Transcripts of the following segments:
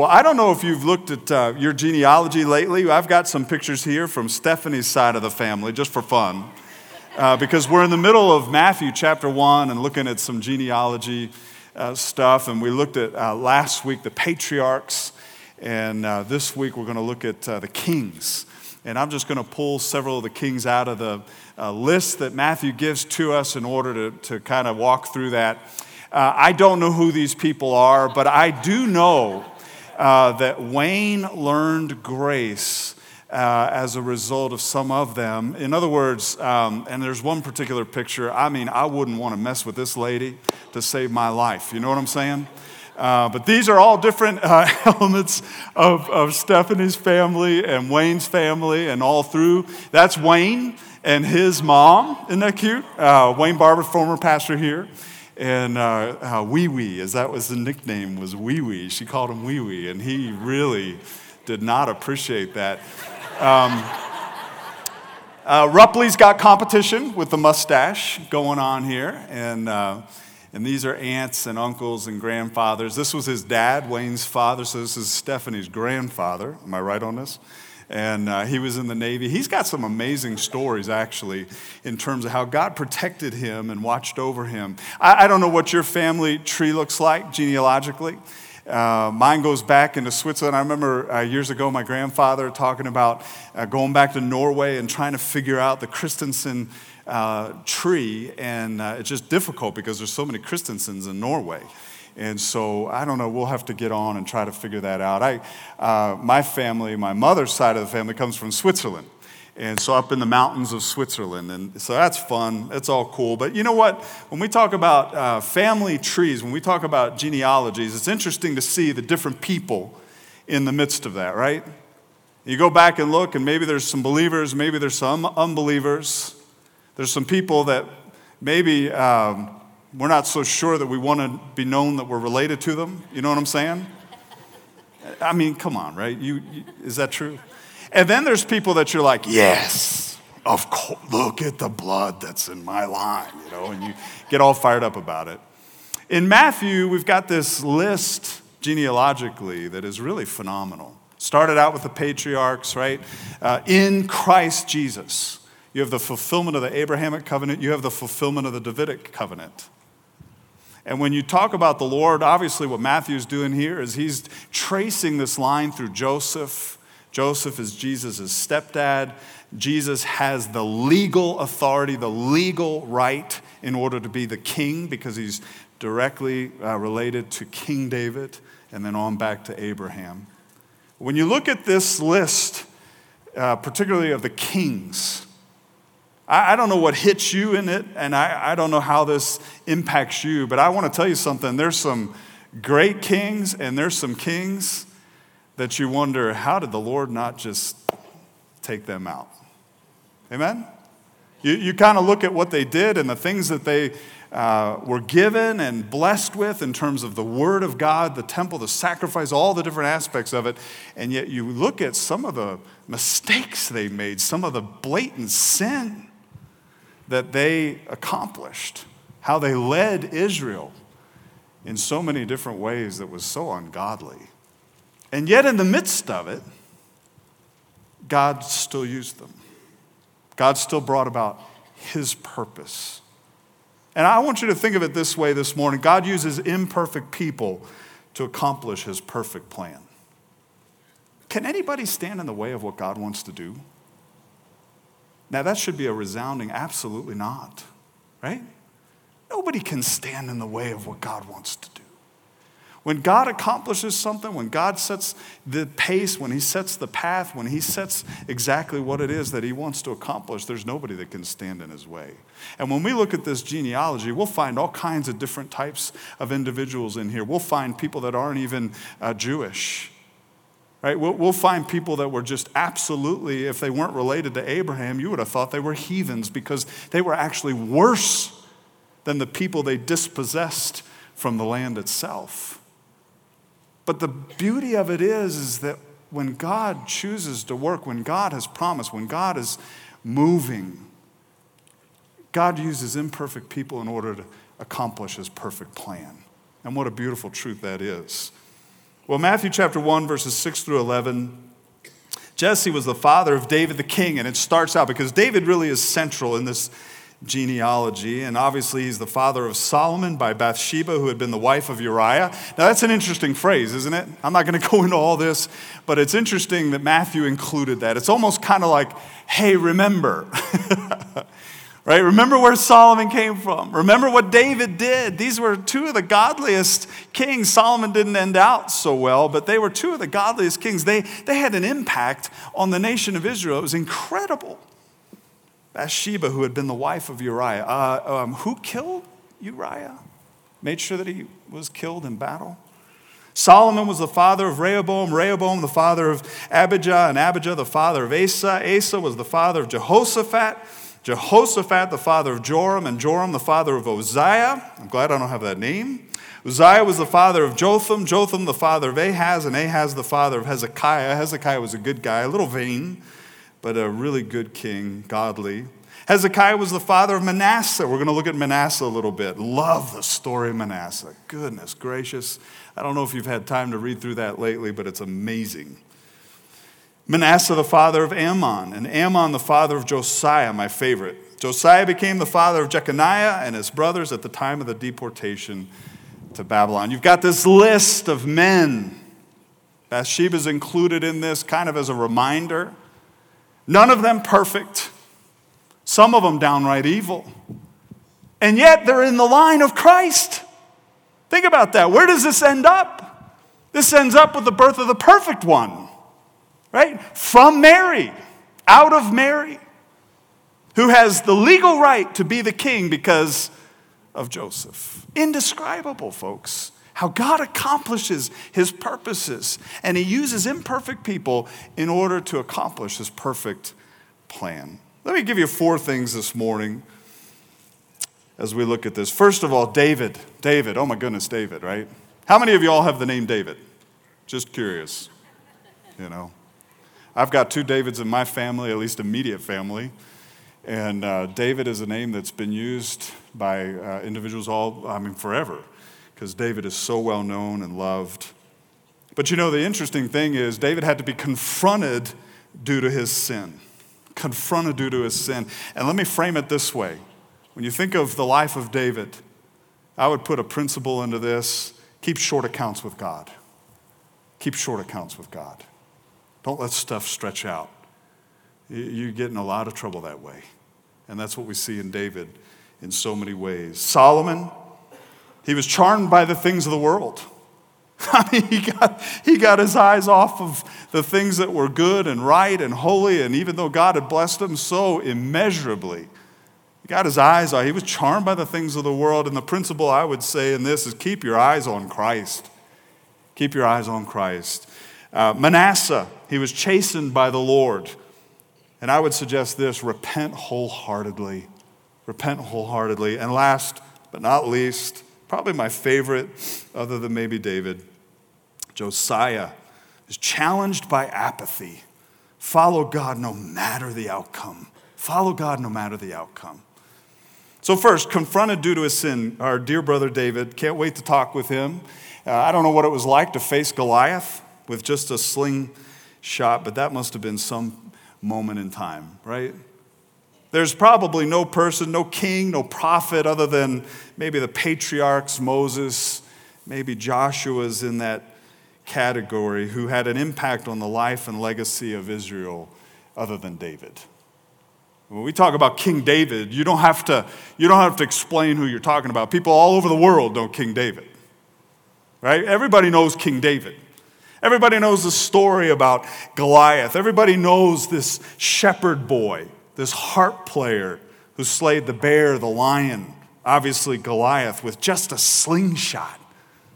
Well, I don't know if you've looked at uh, your genealogy lately. I've got some pictures here from Stephanie's side of the family, just for fun, uh, because we're in the middle of Matthew chapter 1 and looking at some genealogy uh, stuff. And we looked at uh, last week the patriarchs, and uh, this week we're going to look at uh, the kings. And I'm just going to pull several of the kings out of the list that Matthew gives to us in order to, to kind of walk through that. I don't know who these people are, but I do know uh, that Wayne learned grace uh, as a result of some of them. In other words, um, and there's one particular picture, I mean, I wouldn't want to mess with this lady to save my life. You know what I'm saying? Uh, but these are all different uh, elements of, of Stephanie's family and Wayne's family, and all through. That's Wayne and his mom. Isn't that cute? Uh, Wayne Barber, former pastor here and uh, uh, Wee Wee, as that was the nickname, was Wee Wee. She called him Wee Wee, and he really did not appreciate that. Um, uh, Rupley's got competition with the mustache going on here, and, uh, and these are aunts and uncles and grandfathers. This was his dad, Wayne's father, so this is Stephanie's grandfather. Am I right on this? And uh, he was in the Navy. He's got some amazing stories, actually, in terms of how God protected him and watched over him. I, I don't know what your family tree looks like genealogically. Uh, mine goes back into Switzerland. I remember uh, years ago my grandfather talking about uh, going back to Norway and trying to figure out the Christensen uh, tree, and uh, it's just difficult because there's so many Christensens in Norway. And so I don't know, we'll have to get on and try to figure that out. I, uh, my family, my mother's side of the family comes from Switzerland. And so up in the mountains of Switzerland. And so that's fun. That's all cool. But you know what? When we talk about uh, family trees, when we talk about genealogies, it's interesting to see the different people in the midst of that, right? You go back and look, and maybe there's some believers, maybe there's some unbelievers. There's some people that maybe um, we're not so sure that we want to be known that we're related to them. You know what I'm saying? I mean, come on, right? You, you, is that true? And then there's people that you're like, yes, of course, look at the blood that's in my line, you know, and you get all fired up about it. In Matthew, we've got this list genealogically that is really phenomenal. Started out with the patriarchs, right? Uh, in Christ Jesus. You have the fulfillment of the Abrahamic covenant, you have the fulfillment of the Davidic covenant. And when you talk about the Lord, obviously what Matthew's doing here is he's tracing this line through Joseph. Joseph is Jesus' stepdad. Jesus has the legal authority, the legal right in order to be the king because he's directly uh, related to King David and then on back to Abraham. When you look at this list, uh, particularly of the kings, I, I don't know what hits you in it, and I, I don't know how this impacts you, but I want to tell you something. There's some great kings, and there's some kings that you wonder, how did the Lord not just take them out? Amen? You, you kind of look at what they did and the things that they uh, were given and blessed with in terms of the Word of God, the temple, the sacrifice, all the different aspects of it. And yet you look at some of the mistakes they made, some of the blatant sin that they accomplished, how they led Israel in so many different ways that was so ungodly. And yet, in the midst of it, God still used them. God still brought about His purpose. And I want you to think of it this way this morning God uses imperfect people to accomplish His perfect plan. Can anybody stand in the way of what God wants to do? Now, that should be a resounding absolutely not, right? Nobody can stand in the way of what God wants to do. When God accomplishes something, when God sets the pace, when He sets the path, when He sets exactly what it is that He wants to accomplish, there's nobody that can stand in His way. And when we look at this genealogy, we'll find all kinds of different types of individuals in here. We'll find people that aren't even uh, Jewish. Right? We'll, we'll find people that were just absolutely, if they weren't related to Abraham, you would have thought they were heathens because they were actually worse than the people they dispossessed from the land itself. But the beauty of it is, is that when God chooses to work, when God has promised, when God is moving, God uses imperfect people in order to accomplish his perfect plan. And what a beautiful truth that is. Well, Matthew chapter 1, verses 6 through 11. Jesse was the father of David the king, and it starts out because David really is central in this genealogy. And obviously, he's the father of Solomon by Bathsheba, who had been the wife of Uriah. Now, that's an interesting phrase, isn't it? I'm not going to go into all this, but it's interesting that Matthew included that. It's almost kind of like, hey, remember. right? Remember where Solomon came from. Remember what David did. These were two of the godliest kings. Solomon didn't end out so well, but they were two of the godliest kings. They, they had an impact on the nation of Israel. It was incredible. Bathsheba, who had been the wife of Uriah. Uh, um, who killed Uriah? Made sure that he was killed in battle? Solomon was the father of Rehoboam, Rehoboam the father of Abijah, and Abijah the father of Asa. Asa was the father of Jehoshaphat, Jehoshaphat the father of Joram, and Joram the father of Uzziah. I'm glad I don't have that name. Uzziah was the father of Jotham, Jotham the father of Ahaz, and Ahaz the father of Hezekiah. Hezekiah was a good guy, a little vain but a really good king, godly. Hezekiah was the father of Manasseh. We're going to look at Manasseh a little bit. Love the story of Manasseh. Goodness gracious. I don't know if you've had time to read through that lately, but it's amazing. Manasseh, the father of Amon, and Amon, the father of Josiah, my favorite. Josiah became the father of Jeconiah and his brothers at the time of the deportation to Babylon. You've got this list of men. Bathsheba's included in this kind of as a reminder. None of them perfect, some of them downright evil. And yet they're in the line of Christ. Think about that. Where does this end up? This ends up with the birth of the perfect one, right? From Mary, out of Mary, who has the legal right to be the king because of Joseph. Indescribable, folks how God accomplishes his purposes. And he uses imperfect people in order to accomplish his perfect plan. Let me give you four things this morning as we look at this. First of all, David. David. Oh my goodness, David, right? How many of y'all have the name David? Just curious. You know, I've got two Davids in my family, at least immediate family. And uh, David is a name that's been used by uh, individuals all, I mean, forever because David is so well known and loved. But you know, the interesting thing is, David had to be confronted due to his sin. Confronted due to his sin. And let me frame it this way when you think of the life of David, I would put a principle into this keep short accounts with God. Keep short accounts with God. Don't let stuff stretch out. You get in a lot of trouble that way. And that's what we see in David in so many ways. Solomon, he was charmed by the things of the world. I mean, he got, he got his eyes off of the things that were good and right and holy, and even though God had blessed him so immeasurably, he got his eyes on. He was charmed by the things of the world. And the principle I would say in this is keep your eyes on Christ. Keep your eyes on Christ. Uh, Manasseh, he was chastened by the Lord. And I would suggest this repent wholeheartedly. Repent wholeheartedly. And last but not least, Probably my favorite, other than maybe David. Josiah is challenged by apathy. Follow God no matter the outcome. Follow God no matter the outcome. So, first, confronted due to his sin, our dear brother David, can't wait to talk with him. Uh, I don't know what it was like to face Goliath with just a sling shot, but that must have been some moment in time, right? There's probably no person, no king, no prophet other than maybe the patriarchs, Moses, maybe Joshua's in that category, who had an impact on the life and legacy of Israel other than David. When we talk about King David, you don't have to, you don't have to explain who you're talking about. People all over the world know King David. Right? Everybody knows King David. Everybody knows the story about Goliath. Everybody knows this shepherd boy this harp player who slayed the bear, the lion, obviously Goliath, with just a slingshot.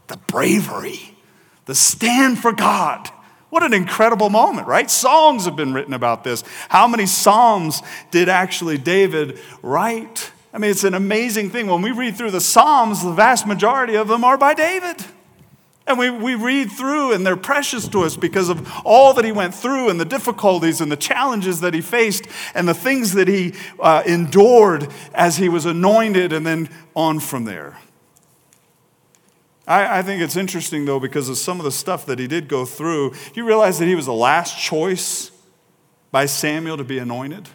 The bravery, the stand for God. What an incredible moment, right? Songs have been written about this. How many Psalms did actually David write? I mean, it's an amazing thing. When we read through the Psalms, the vast majority of them are by David. And we, we read through, and they're precious to us because of all that he went through and the difficulties and the challenges that he faced and the things that he uh, endured as he was anointed and then on from there. I, I, think it's interesting, though, because of some of the stuff that he did go through. You realize that he was the last choice by Samuel to be anointed?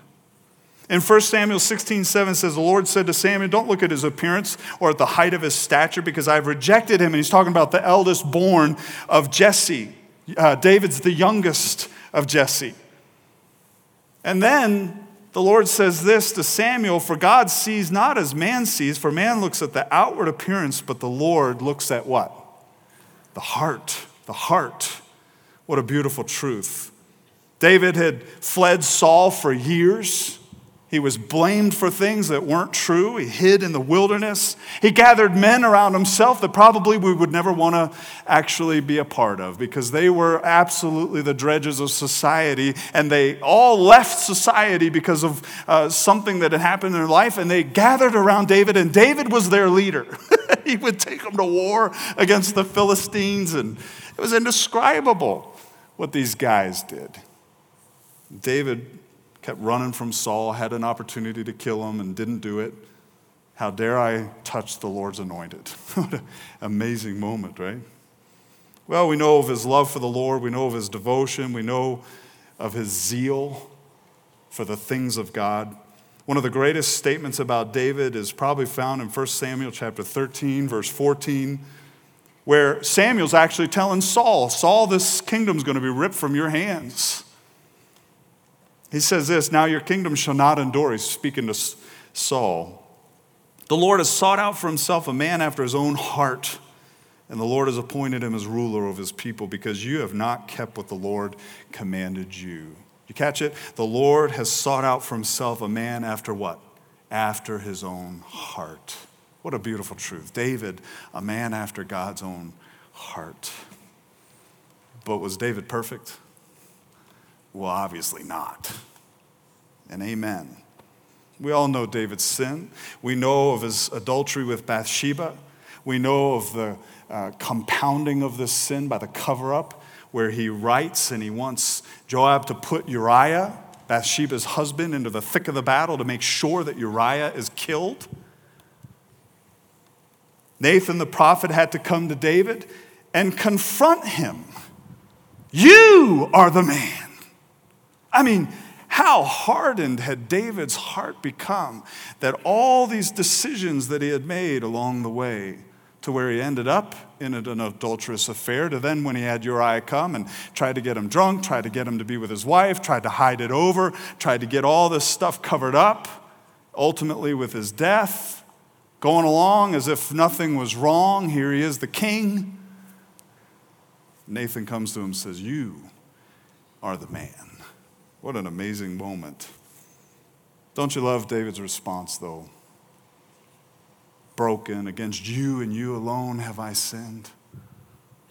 In 1 Samuel 16, 7 says, The Lord said to Samuel, Don't look at his appearance or at the height of his stature, because I've rejected him. And he's talking about the eldest born of Jesse. Uh, David's the youngest of Jesse. And then the Lord says this to Samuel For God sees not as man sees, for man looks at the outward appearance, but the Lord looks at what? The heart. The heart. What a beautiful truth. David had fled Saul for years. He was blamed for things that weren't true. He hid in the wilderness. He gathered men around himself that probably we would never want to actually be a part of because they were absolutely the dredges of society and they all left society because of uh, something that had happened in their life and they gathered around David and David was their leader. he would take them to war against the Philistines and it was indescribable what these guys did. David kept running from Saul, had an opportunity to kill him and didn't do it. How dare I touch the Lord's anointed? what an amazing moment, right? Well, we know of his love for the Lord, we know of his devotion, we know of his zeal for the things of God. One of the greatest statements about David is probably found in 1 Samuel chapter 13, verse 14, where Samuel's actually telling Saul, Saul, this kingdom's going to be ripped from your hands. He says this Now your kingdom shall not endure. He's speaking to Saul. The Lord has sought out for himself a man after his own heart, and the Lord has appointed him as ruler of his people because you have not kept what the Lord commanded you. You catch it? The Lord has sought out for himself a man after what? After his own heart. What a beautiful truth. David, a man after God's own heart. But was David perfect? Well, obviously not. And amen. We all know David's sin. We know of his adultery with Bathsheba. We know of the uh, compounding of this sin by the cover up, where he writes and he wants Joab to put Uriah, Bathsheba's husband, into the thick of the battle to make sure that Uriah is killed. Nathan the prophet had to come to David and confront him. You are the man. I mean, how hardened had David's heart become that all these decisions that he had made along the way to where he ended up in an adulterous affair, to then when he had Uriah come and tried to get him drunk, tried to get him to be with his wife, tried to hide it over, tried to get all this stuff covered up, ultimately with his death, going along as if nothing was wrong. Here he is, the king. Nathan comes to him and says, You are the man. What an amazing moment. Don't you love David's response, though? Broken, against you and you alone have I sinned.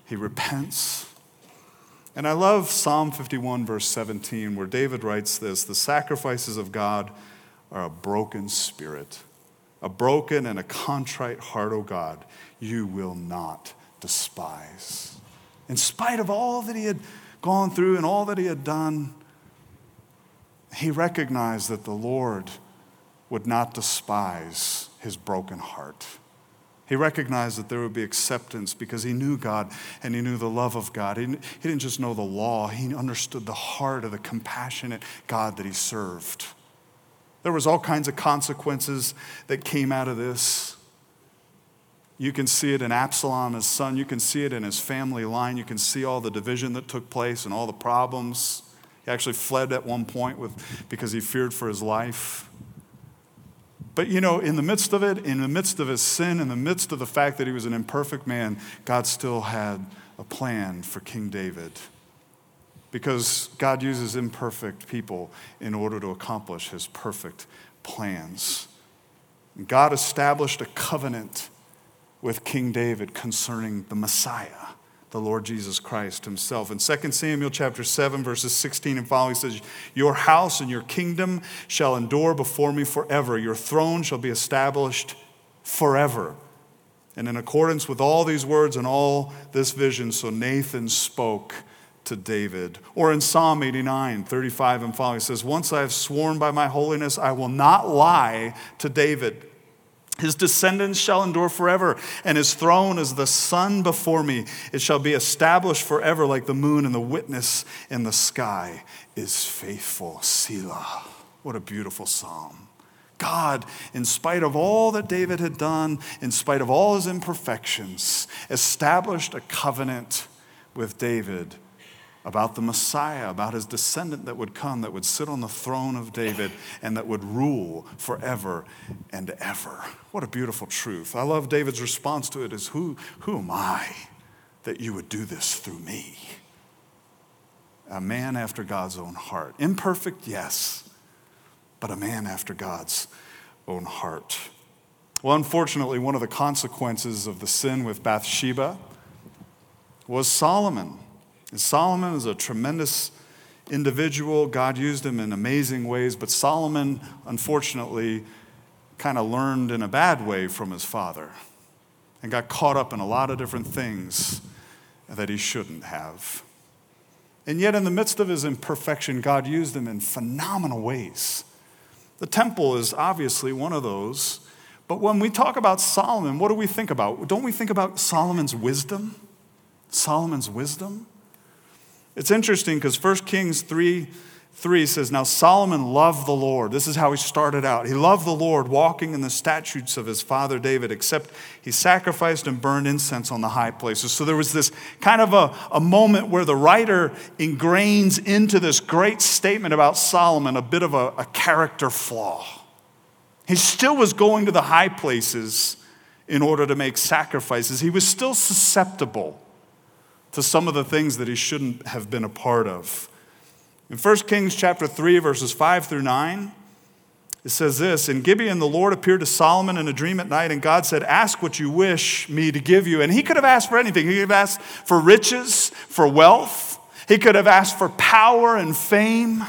He repents. And I love Psalm 51, verse 17, where David writes this The sacrifices of God are a broken spirit, a broken and a contrite heart, O God, you will not despise. In spite of all that he had gone through and all that he had done, he recognized that the Lord would not despise his broken heart. He recognized that there would be acceptance because he knew God and he knew the love of God. He, didn't just know the law, he understood the heart of the compassionate God that he served. There was all kinds of consequences that came out of this. You can see it in Absalom, his son. You can see it in his family line. You can see all the division that took place and all the problems. He actually fled at one point with, because he feared for his life. But you know, in the midst of it, in the midst of his sin, in the midst of the fact that he was an imperfect man, God still had a plan for King David. Because God uses imperfect people in order to accomplish his perfect plans. God established a covenant with King David concerning the Messiah the Lord Jesus Christ himself. In 2 Samuel chapter 7 verses 16 and following says, "Your house and your kingdom shall endure before me forever. Your throne shall be established forever." And in accordance with all these words and all this vision, so Nathan spoke to David. Or in Psalm 89, 35 and following, says, Once I have sworn by my holiness, I will not lie to David. His descendants shall endure forever, and his throne is the sun before me. It shall be established forever like the moon, and the witness in the sky is faithful. Selah. What a beautiful psalm. God, in spite of all that David had done, in spite of all his imperfections, established a covenant with David about the Messiah, about his descendant that would come, that would sit on the throne of David, and that would rule forever and ever. What a beautiful truth. I love David's response to it is who, who am I that you would do this through me? A man after God's own heart. Imperfect, yes, but a man after God's own heart. Well, unfortunately, one of the consequences of the sin with Bathsheba was Solomon. And Solomon is a tremendous individual. God used him in amazing ways, but Solomon, unfortunately, kind of learned in a bad way from his father and got caught up in a lot of different things that he shouldn't have. And yet, in the midst of his imperfection, God used him in phenomenal ways. The temple is obviously one of those. But when we talk about Solomon, what do we think about? Don't we think about Solomon's wisdom? Solomon's wisdom? It's interesting because 1 Kings 3 3 says, Now Solomon loved the Lord. This is how he started out. He loved the Lord, walking in the statutes of his father David, except he sacrificed and burned incense on the high places. So there was this kind of a, a moment where the writer ingrains into this great statement about Solomon a bit of a, a character flaw. He still was going to the high places in order to make sacrifices, he was still susceptible to some of the things that he shouldn't have been a part of. In 1 Kings chapter 3 verses 5 through 9, it says this, in Gibeon the Lord appeared to Solomon in a dream at night and God said, "Ask what you wish me to give you." And he could have asked for anything. He could have asked for riches, for wealth. He could have asked for power and fame.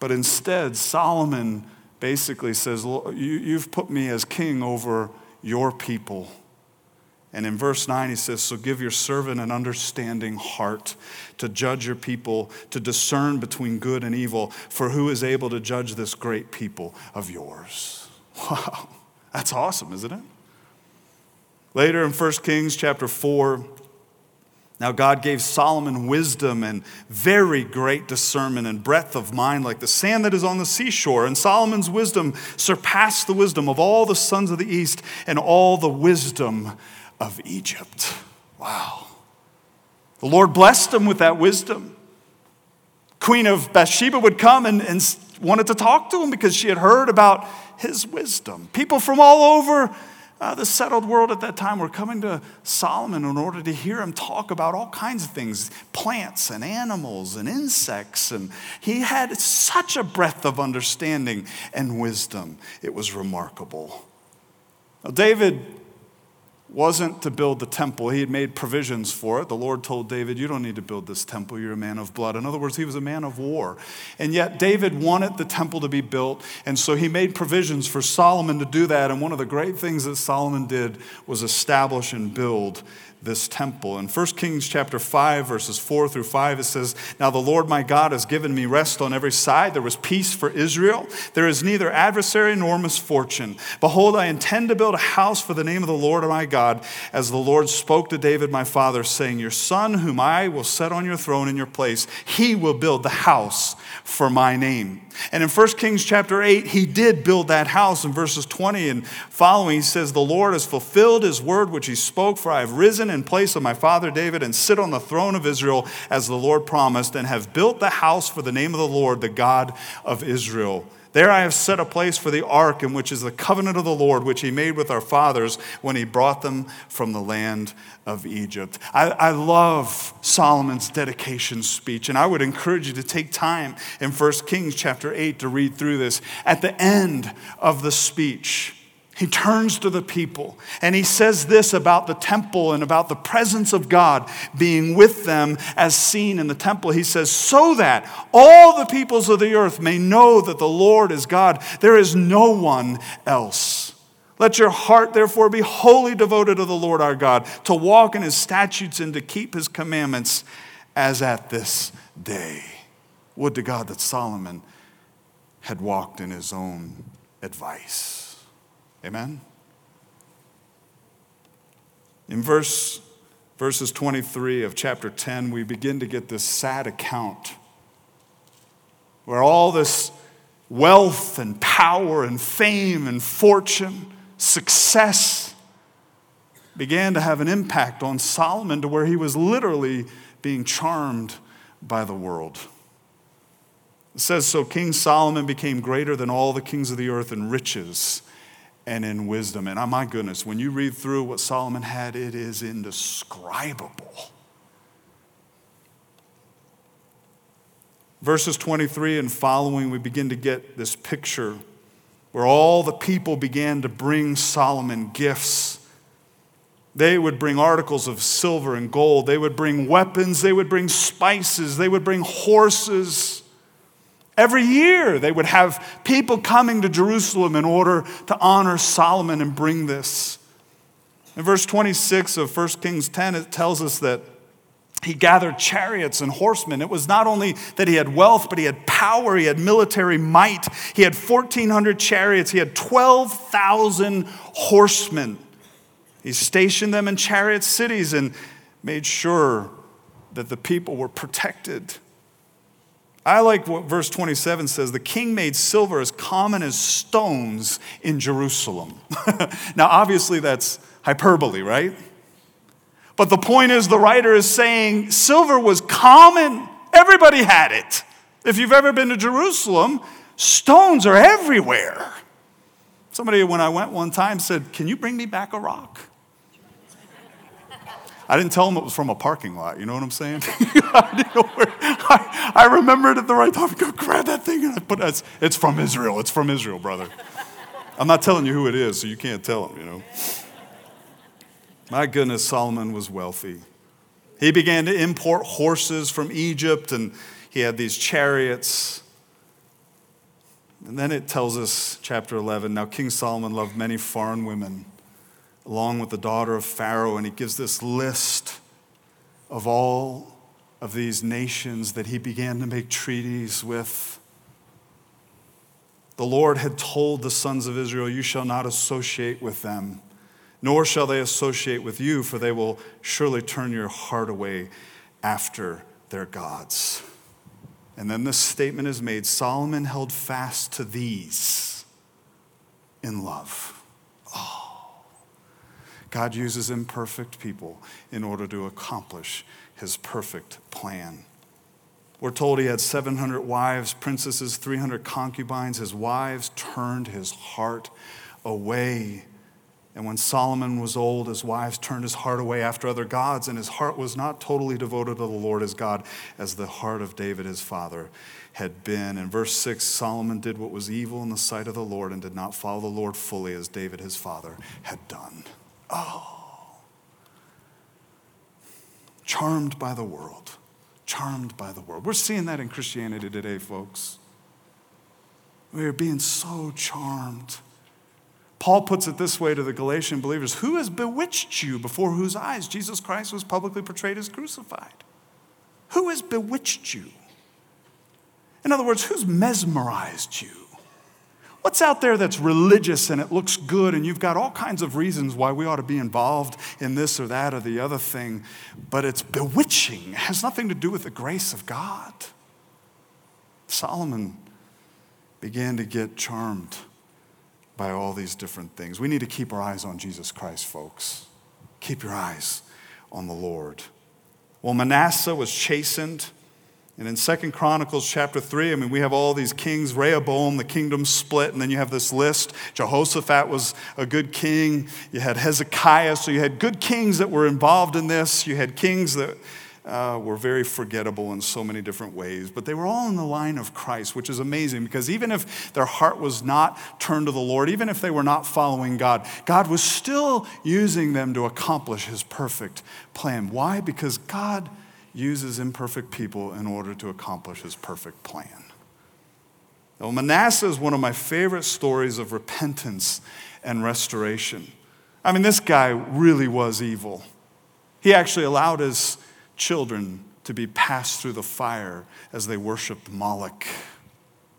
But instead, Solomon basically says, You've put me as king over your people. And in verse 9, he says, So give your servant an understanding heart to judge your people, to discern between good and evil, for who is able to judge this great people of yours? Wow, that's awesome, isn't it? Later in 1 Kings chapter 4, now God gave Solomon wisdom and very great discernment and breadth of mind, like the sand that is on the seashore. And Solomon's wisdom surpassed the wisdom of all the sons of the east and all the wisdom of Egypt. Wow. The Lord blessed him with that wisdom. Queen of Bathsheba would come and, and wanted to talk to him because she had heard about his wisdom. People from all over uh, the settled world at that time were coming to Solomon in order to hear him talk about all kinds of things plants and animals and insects. And he had such a breadth of understanding and wisdom. It was remarkable. Now, David wasn't to build the temple. He had made provisions for it. The Lord told David, You don't need to build this temple. You're a man of blood. In other words, he was a man of war. And yet, David wanted the temple to be built. And so he made provisions for Solomon to do that. And one of the great things that Solomon did was establish and build this temple. In 1 Kings chapter 5 verses 4 through 5 it says, "Now the Lord my God has given me rest on every side. There was peace for Israel. There is neither adversary nor misfortune. Behold, I intend to build a house for the name of the Lord my God, as the Lord spoke to David my father, saying, Your son whom I will set on your throne in your place, he will build the house for my name." And in 1 Kings chapter 8, he did build that house. In verses 20 and following, he says, The Lord has fulfilled his word which he spoke, for I have risen in place of my father David and sit on the throne of Israel as the Lord promised, and have built the house for the name of the Lord, the God of Israel. There I have set a place for the ark, in which is the covenant of the Lord, which he made with our fathers when he brought them from the land of Egypt. I, I, love Solomon's dedication speech, and I would encourage you to take time in 1 Kings chapter 8 to read through this. At the end of the speech, he turns to the people and he says this about the temple and about the presence of God being with them as seen in the temple. He says, So that all the peoples of the earth may know that the Lord is God, there is no one else. Let your heart, therefore, be wholly devoted to the Lord our God, to walk in his statutes and to keep his commandments as at this day. Would to God that Solomon had walked in his own advice. Amen? In verse, verses 23 of chapter 10, we begin to get this sad account where all this wealth and power and fame and fortune, success began to have an impact on Solomon to where he was literally being charmed by the world. It says, So King Solomon became greater than all the kings of the earth in riches and in wisdom. And oh my goodness, when you read through what Solomon had, it is indescribable. Verses 23 and following, we begin to get this picture where all the people began to bring Solomon gifts. They would bring articles of silver and gold. They would bring weapons. They would bring spices. They would bring horses. Every year, they would have people coming to Jerusalem in order to honor Solomon and bring this. In verse 26 of 1 Kings 10, it tells us that he gathered chariots and horsemen. It was not only that he had wealth, but he had power, he had military might. He had 1,400 chariots, he had 12,000 horsemen. He stationed them in chariot cities and made sure that the people were protected. I like what verse 27 says the king made silver as common as stones in Jerusalem. now, obviously, that's hyperbole, right? But the point is, the writer is saying silver was common, everybody had it. If you've ever been to Jerusalem, stones are everywhere. Somebody, when I went one time, said, Can you bring me back a rock? I didn't tell them it was from a parking lot. You know what I'm saying? I, I, I, remembered at the right time. Go grab that thing and I put it. It's from Israel. It's from Israel, brother. I'm not telling you who it is, so you can't tell them. You know. My goodness, Solomon was wealthy. He began to import horses from Egypt and he had these chariots. And then it tells us, chapter 11 now King Solomon loved many foreign women, along with the daughter of Pharaoh, and he gives this list of all of these nations that he began to make treaties with. The Lord had told the sons of Israel, You shall not associate with them nor shall they associate with you, for they will surely turn your heart away after their gods. And then this statement is made Solomon held fast to these in love. God uses imperfect people in order to accomplish his perfect plan. We're told he had 700 wives, princesses, 300 concubines. His wives turned his heart away and when Solomon was old, his wives turned his heart away after other gods, and his heart was not totally devoted to the Lord his God as the heart of David his father had been. In verse 6, Solomon did what was evil in the sight of the Lord and did not follow the Lord fully as David his father had done. Oh. Charmed by the world. Charmed by the world. We're seeing that in Christianity today, folks. We are being so charmed Paul puts it this way to the Galatian believers Who has bewitched you before whose eyes Jesus Christ was publicly portrayed as crucified? Who has bewitched you? In other words, who's mesmerized you? What's out there that's religious and it looks good, and you've got all kinds of reasons why we ought to be involved in this or that or the other thing, but it's bewitching. It has nothing to do with the grace of God. Solomon began to get charmed by all these different things. We need to keep our eyes on Jesus Christ, folks. Keep your eyes on the Lord. Well, Manasseh was chastened. And in Second Chronicles chapter 3, I mean, we have all these kings. Rehoboam, the kingdom split, and then you have this list. Jehoshaphat was a good king. You had Hezekiah, so you had good kings that were involved in this. You had kings that uh, were very forgettable in so many different ways, but they were all in the line of Christ, which is amazing because even if their heart was not turned to the Lord, even if they were not following God, God was still using them to accomplish his perfect plan. Why? Because God uses imperfect people in order to accomplish his perfect plan. Well, Manasseh is one of my favorite stories of repentance and restoration. I mean, this guy really was evil. He actually allowed his children to be passed through the fire as they worshiped Moloch.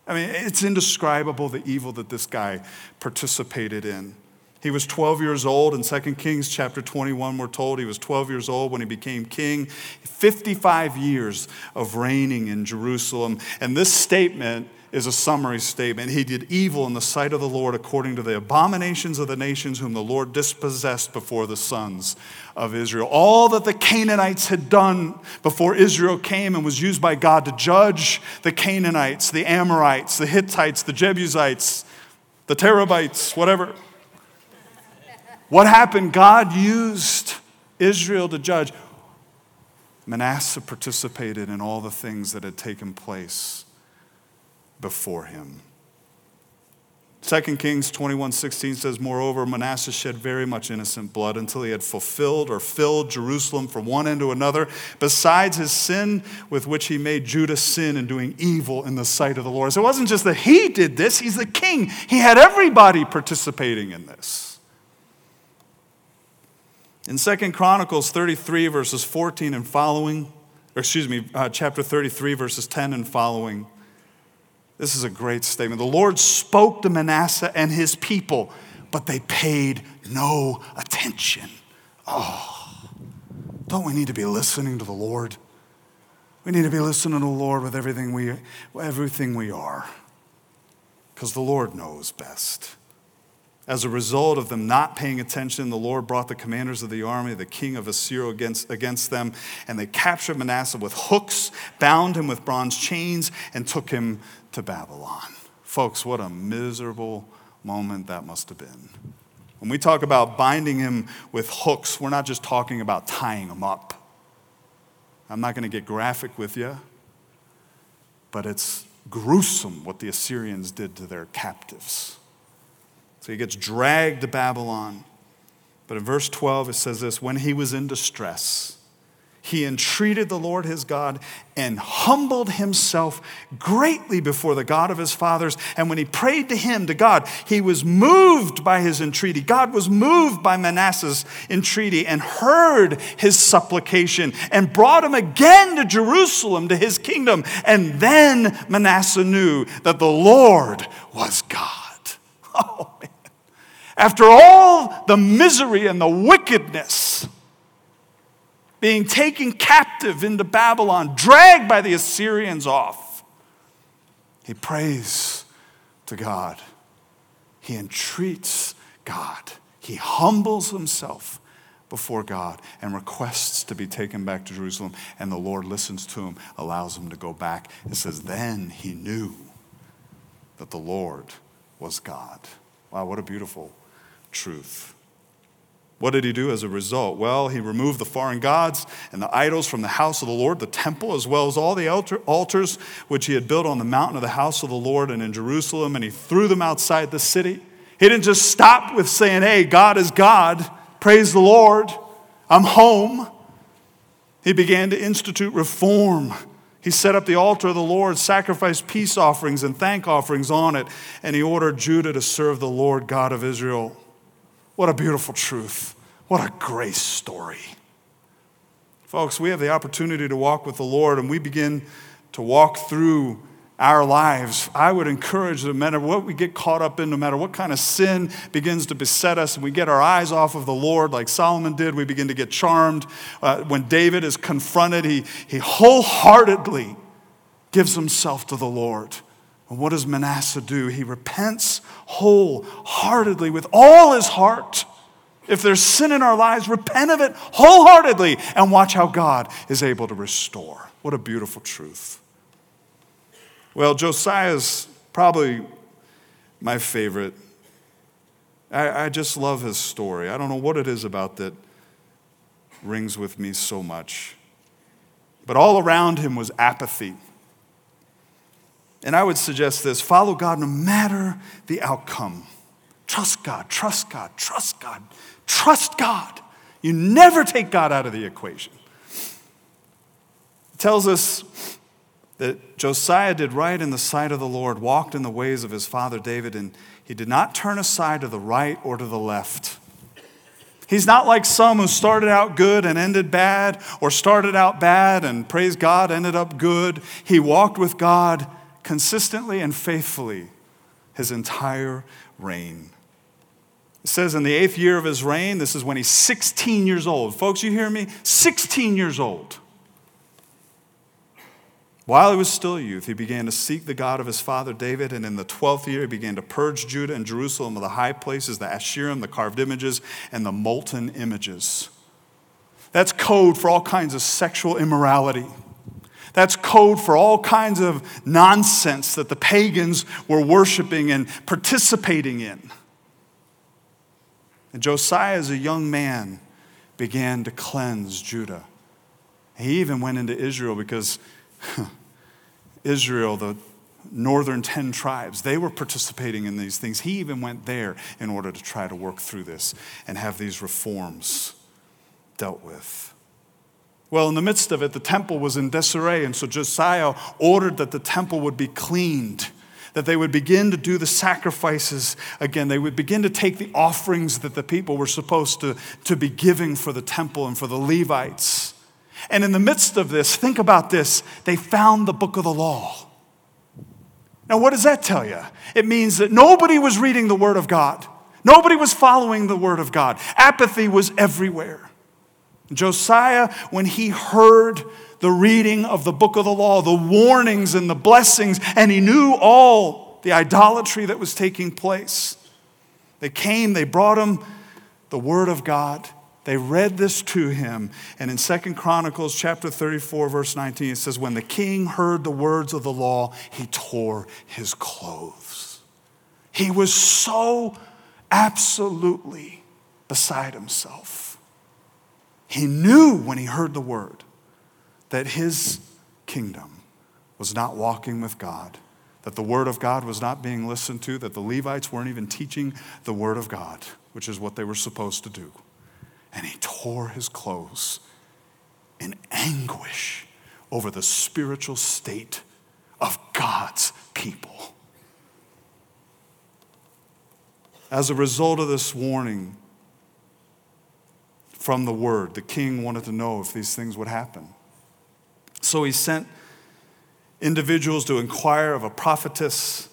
I mean, it's indescribable the evil that this guy participated in. He was 12 years old. In 2 Kings chapter 21, we're told he was 12 years old when he became king. 55 years of reigning in Jerusalem. And this statement is a summary statement. He did evil in the sight of the Lord according to the abominations of the nations whom the Lord dispossessed before the sons of Israel. All that the Canaanites had done before Israel came and was used by God to judge the Canaanites, the Amorites, the Hittites, the Jebusites, the Terabites, whatever. What happened? God used Israel to judge. Manasseh participated in all the things that had taken place before him. 2 Kings 21:16 says, Moreover, Manasseh shed very much innocent blood until he had fulfilled or filled Jerusalem from one end to another, besides his sin with which he made Judah sin in doing evil in the sight of the Lord. So it wasn't just that he did this, he's the king. He had everybody participating in this. In Second Chronicles 33, verses 14 and following, or excuse me, uh, chapter 33, verses 10 and following, this is a great statement. The Lord spoke to Manasseh and his people, but they paid no attention. Oh, don't we need to be listening to the Lord? We need to be listening to the Lord with everything we, everything we are, because the Lord knows best. As a result of them not paying attention, the Lord brought the commanders of the army, the king of Assyria, against, against them, and they captured Manasseh with hooks, bound him with bronze chains, and took him to Babylon. Folks, what a miserable moment that must have been. When we talk about binding him with hooks, we're not just talking about tying him up. I'm not going to get graphic with you, but it's gruesome what the Assyrians did to their captives. So he gets dragged to Babylon. But in verse 12, it says this when he was in distress, he entreated the Lord his God and humbled himself greatly before the God of his fathers. And when he prayed to him, to God, he was moved by his entreaty. God was moved by Manasseh's entreaty and heard his supplication and brought him again to Jerusalem, to his kingdom. And then Manasseh knew that the Lord was God. Oh, man. After all the misery and the wickedness, being taken captive into Babylon, dragged by the Assyrians off, he prays to God. He entreats God. He humbles himself before God and requests to be taken back to Jerusalem. And the Lord listens to him, allows him to go back. It says, Then he knew that the Lord was God. Wow, what a beautiful truth. What did he do as a result? Well, he removed the foreign gods and the idols from the house of the Lord, the temple, as well as all the altars which he had built on the mountain of the house of the Lord and in Jerusalem, and he threw them outside the city. He didn't just stop with saying, Hey, God is God, praise the Lord, I'm home. He began to institute reform he set up the altar of the Lord, sacrificed peace offerings and thank offerings on it, and he ordered Judah to serve the Lord God of Israel. What a beautiful truth. What a grace story. Folks, we have the opportunity to walk with the Lord, and we begin to walk through our lives, I would encourage that no matter what we get caught up in, no matter what kind of sin begins to beset us, and we get our eyes off of the Lord, like Solomon did, we begin to get charmed. Uh, when David is confronted, he, he wholeheartedly gives himself to the Lord. And what does Manasseh do? He repents wholeheartedly with all his heart. If there's sin in our lives, repent of it wholeheartedly and watch how God is able to restore. What a beautiful truth. Well, Josiah's probably my favorite. I, I, just love his story. I don't know what it is about that rings with me so much. But all around him was apathy. And I would suggest this follow God no matter the outcome. Trust God, trust God, trust God, trust God. You never take God out of the equation. It tells us that Josiah did right in the sight of the Lord, walked in the ways of his father David, and he did not turn aside to the right or to the left. He's not like some who started out good and ended bad, or started out bad and praise God, ended up good. He walked with God consistently and faithfully his entire reign. It says in the eighth year of his reign, this is when he's 16 years old. Folks, you hear me? 16 years old. While he was still a youth, he began to seek the God of his father David, and in the 12th year, he began to purge Judah and Jerusalem of the high places, the Asherim, the carved images, and the molten images. That's code for all kinds of sexual immorality. That's code for all kinds of nonsense that the pagans were worshiping and participating in. And Josiah, as a young man, began to cleanse Judah. He even went into Israel because Israel, the northern 10 tribes, they were participating in these things. He even went there in order to try to work through this and have these reforms dealt with. Well, in the midst of it, the temple was in disarray, and so Josiah ordered that the temple would be cleaned, that they would begin to do the sacrifices again. They would begin to take the offerings that the people were supposed to, to be giving for the temple and for the Levites. And in the midst of this, think about this they found the book of the law. Now, what does that tell you? It means that nobody was reading the Word of God, nobody was following the Word of God. Apathy was everywhere. Josiah, when he heard the reading of the book of the law, the warnings and the blessings, and he knew all the idolatry that was taking place, they came, they brought him the Word of God. They read this to him. And in Second Chronicles chapter 34, verse 19, it says, When the king heard the words of the law, he tore his clothes. He was so absolutely beside himself. He knew when he heard the word that his kingdom was not walking with God, that the word of God was not being listened to, that the Levites weren't even teaching the word of God, which is what they were supposed to do and he tore his clothes in anguish over the spiritual state of God's people. As a result of this warning from the word, the king wanted to know if these things would happen. So he sent individuals to inquire of a prophetess,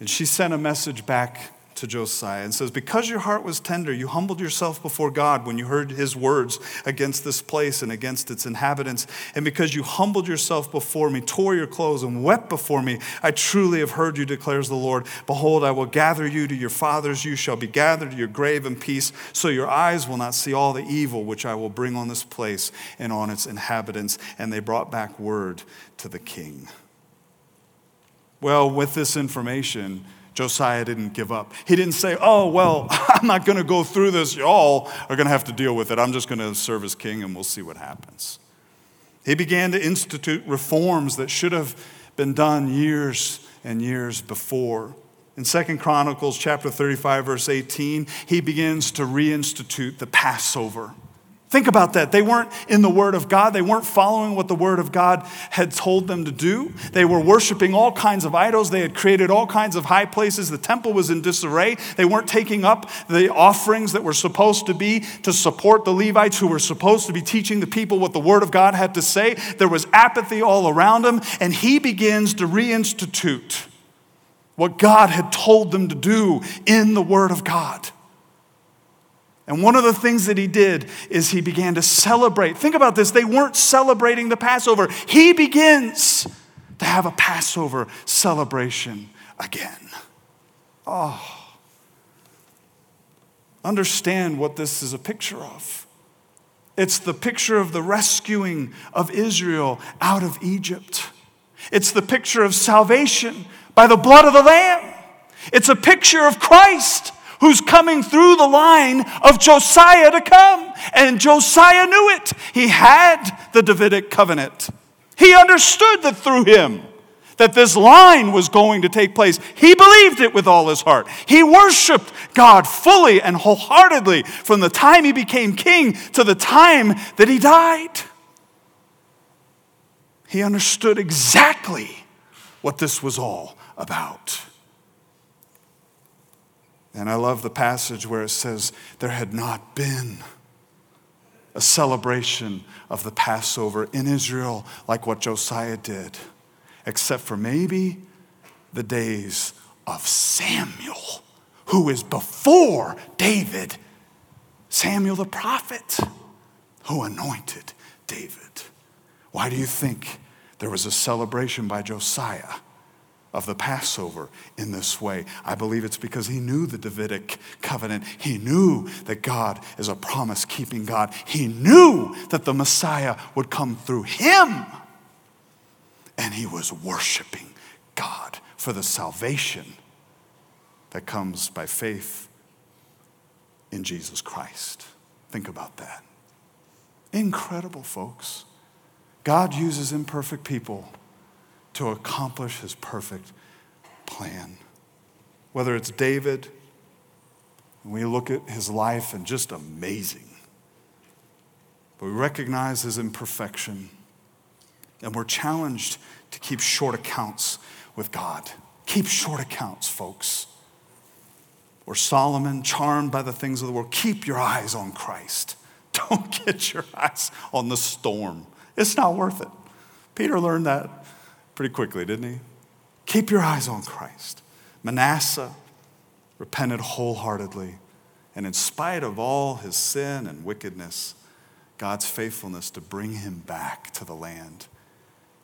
and she sent a message back to Josiah and says, Because your heart was tender, you humbled yourself before God when you heard his words against this place and against its inhabitants. And because you humbled yourself before me, tore your clothes, and wept before me, I truly have heard you, declares the Lord. Behold, I will gather you to your fathers. You shall be gathered to your grave in peace, so your eyes will not see all the evil which I will bring on this place and on its inhabitants. And they brought back word to the king. Well, with this information, Josiah didn't give up. He didn't say, Oh, well, I'm not going to go through this. Y'all are going to have to deal with it. I'm just going to serve as king and we'll see what happens. He began to institute reforms that should have been done years and years before. In Second Chronicles chapter 35 verse 18, he begins to reinstitute the Passover. Think about that. They weren't in the Word of God. They weren't following what the Word of God had told them to do. They were worshiping all kinds of idols. They had created all kinds of high places. The temple was in disarray. They weren't taking up the offerings that were supposed to be to support the Levites who were supposed to be teaching the people what the Word of God had to say. There was apathy all around them, and he begins to reinstitute what God had told them to do in the Word of God. And one of the things that he did is he began to celebrate. Think about this they weren't celebrating the Passover. He begins to have a Passover celebration again. Oh. Understand what this is a picture of. It's the picture of the rescuing of Israel out of Egypt. It's the picture of salvation by the blood of the Lamb. It's a picture of Christ who's coming through the line of Josiah to come. And Josiah knew it. He had the Davidic covenant. He understood that through him that this line was going to take place. He believed it with all his heart. He worshiped God fully and wholeheartedly from the time he became king to the time that he died. He understood exactly what this was all about. And I love the passage where it says, There had not been a celebration of the Passover in Israel like what Josiah did, except for maybe the days of Samuel, who is before David, Samuel the prophet, who anointed David. Why do you think there was a celebration by Josiah of the Passover in this way? I believe it's because he knew the Davidic covenant. He knew that God is a promise keeping God. He knew that the Messiah would come through him. And he was worshiping God for the salvation that comes by faith in Jesus Christ. Think about that. Incredible, folks. God uses imperfect people to accomplish his perfect plan. Whether it's David, we look at his life and just amazing. But we recognize his imperfection, and we're challenged to keep short accounts with God. Keep short accounts, folks. Or Solomon, charmed by the things of the world, keep your eyes on Christ. Don't get your eyes on the storm. It's not worth it. Peter learned that pretty quickly, didn't he? Keep your eyes on Christ. Manasseh repented wholeheartedly. And in spite of all his sin and wickedness, God's faithfulness to bring him back to the land.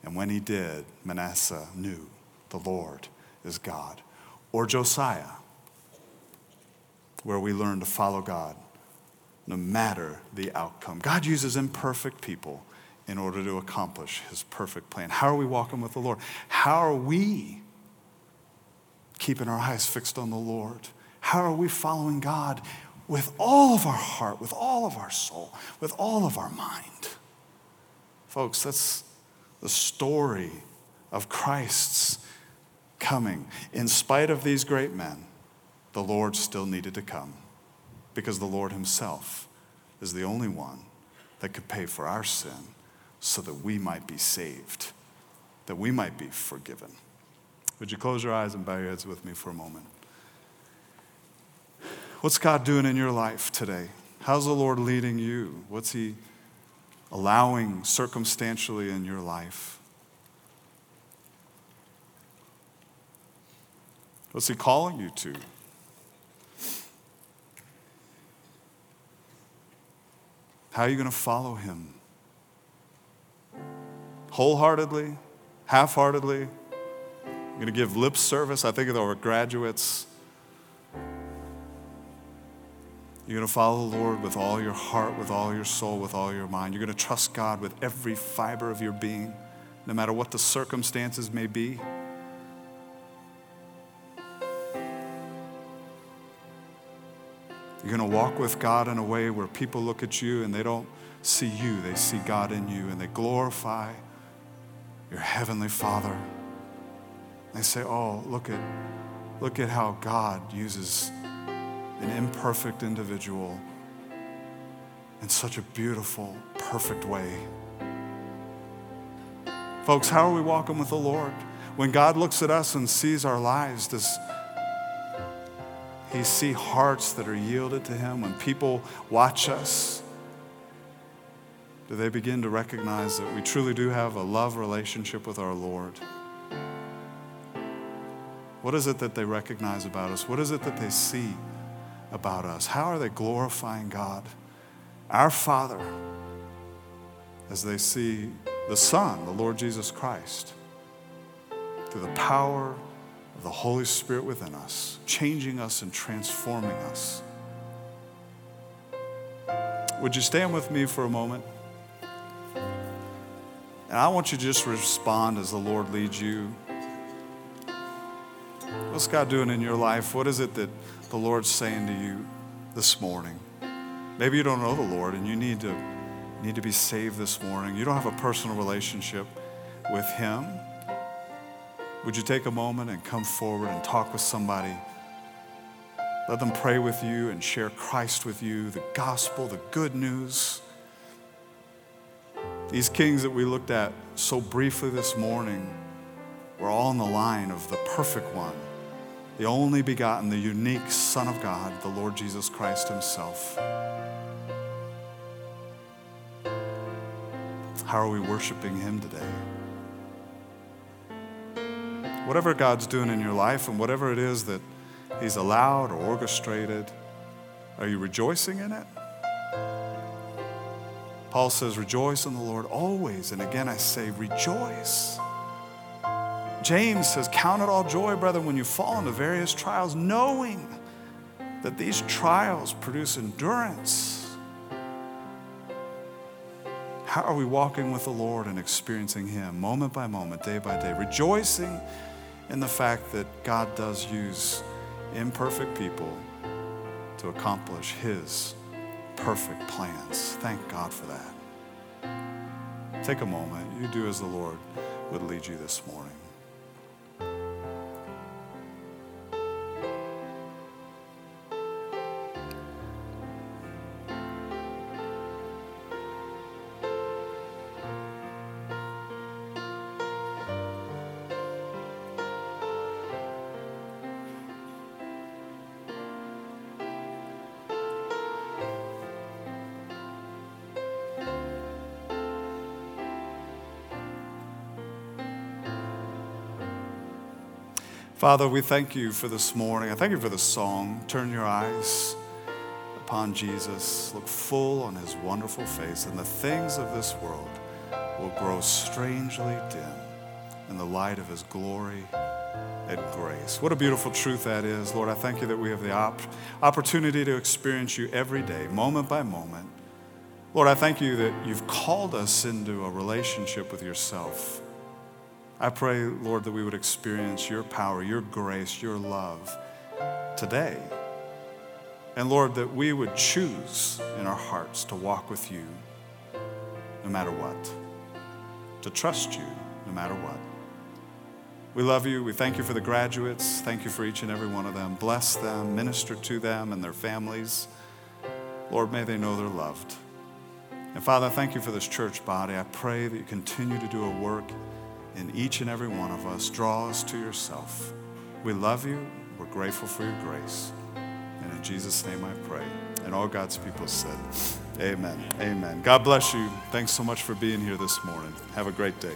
And when he did, Manasseh knew the Lord is God. Or Josiah, where we learn to follow God no matter the outcome. God uses imperfect people in order to accomplish his perfect plan. How are we walking with the Lord? How are we keeping our eyes fixed on the Lord? How are we following God with all of our heart, with all of our soul, with all of our mind? Folks, that's the story of Christ's coming. In spite of these great men, the Lord still needed to come because the Lord Himself is the only one that could pay for our sin so that we might be saved, that we might be forgiven. Would you close your eyes and bow your heads with me for a moment? What's God doing in your life today? How's the Lord leading you? What's He allowing circumstantially in your life? What's He calling you to? How are you going to follow him? Wholeheartedly? Half heartedly? You're going to give lip service? I think of our graduates. You're going to follow the Lord with all your heart, with all your soul, with all your mind. You're going to trust God with every fiber of your being, no matter what the circumstances may be. You're going to walk with God in a way where people look at you and they don't see you, they see God in you, and they glorify your heavenly Father. They say, "Oh, look at look at how God uses an imperfect individual in such a beautiful, perfect way." Folks, how are we walking with the Lord? When God looks at us and sees our lives, does he see hearts that are yielded to Him. When people watch us, do they begin to recognize that we truly do have a love relationship with our Lord? What is it that they recognize about us? What is it that they see about us? How are they glorifying God? Our Father, as they see the Son, the Lord Jesus Christ, through the power of the Holy Spirit within us, changing us and transforming us. Would you stand with me for a moment? And I want you to just respond as the Lord leads you. What's God doing in your life? What is it that the Lord's saying to you this morning? Maybe you don't know the Lord and you need to, need to be saved this morning. You don't have a personal relationship with Him. Would you take a moment and come forward and talk with somebody? Let them pray with you and share Christ with you, the gospel, the good news. These kings that we looked at so briefly this morning were all in the line of the perfect one, the only begotten, the unique Son of God, the Lord Jesus Christ Himself. How are we worshiping Him today? whatever God's doing in your life and whatever it is that He's allowed or orchestrated. Are you rejoicing in it? Paul says, Rejoice in the Lord always. And again, I say, Rejoice. James says, Count it all joy, brother, when you fall into various trials, knowing that these trials produce endurance. How are we walking with the Lord and experiencing Him moment by moment, day by day, rejoicing in the fact that God does use imperfect people to accomplish His perfect plans. Thank God for that. Take a moment. You do as the Lord would lead you this morning. Father, we thank you for this morning. I thank you for the song. Turn your eyes upon Jesus, look full on his wonderful face, and the things of this world will grow strangely dim in the light of his glory and grace. What a beautiful truth that is. Lord, I thank you that we have the op- opportunity to experience you every day, moment by moment. Lord, I thank you that you've called us into a relationship with yourself. I pray, Lord, that we would experience your power, your grace, your love today. And Lord, that we would choose in our hearts to walk with you no matter what, to trust you no matter what. We love you. We thank you for the graduates. Thank you for each and every one of them. Bless them, minister to them and their families. Lord, may they know they're loved. And Father, thank you for this church body. I pray that you continue to do a work in each and every one of us. Draw us to yourself. We love you. We're grateful for your grace. And in Jesus' name I pray. And all God's people said, Amen. Amen. God bless you. Thanks so much for being here this morning. Have a great day.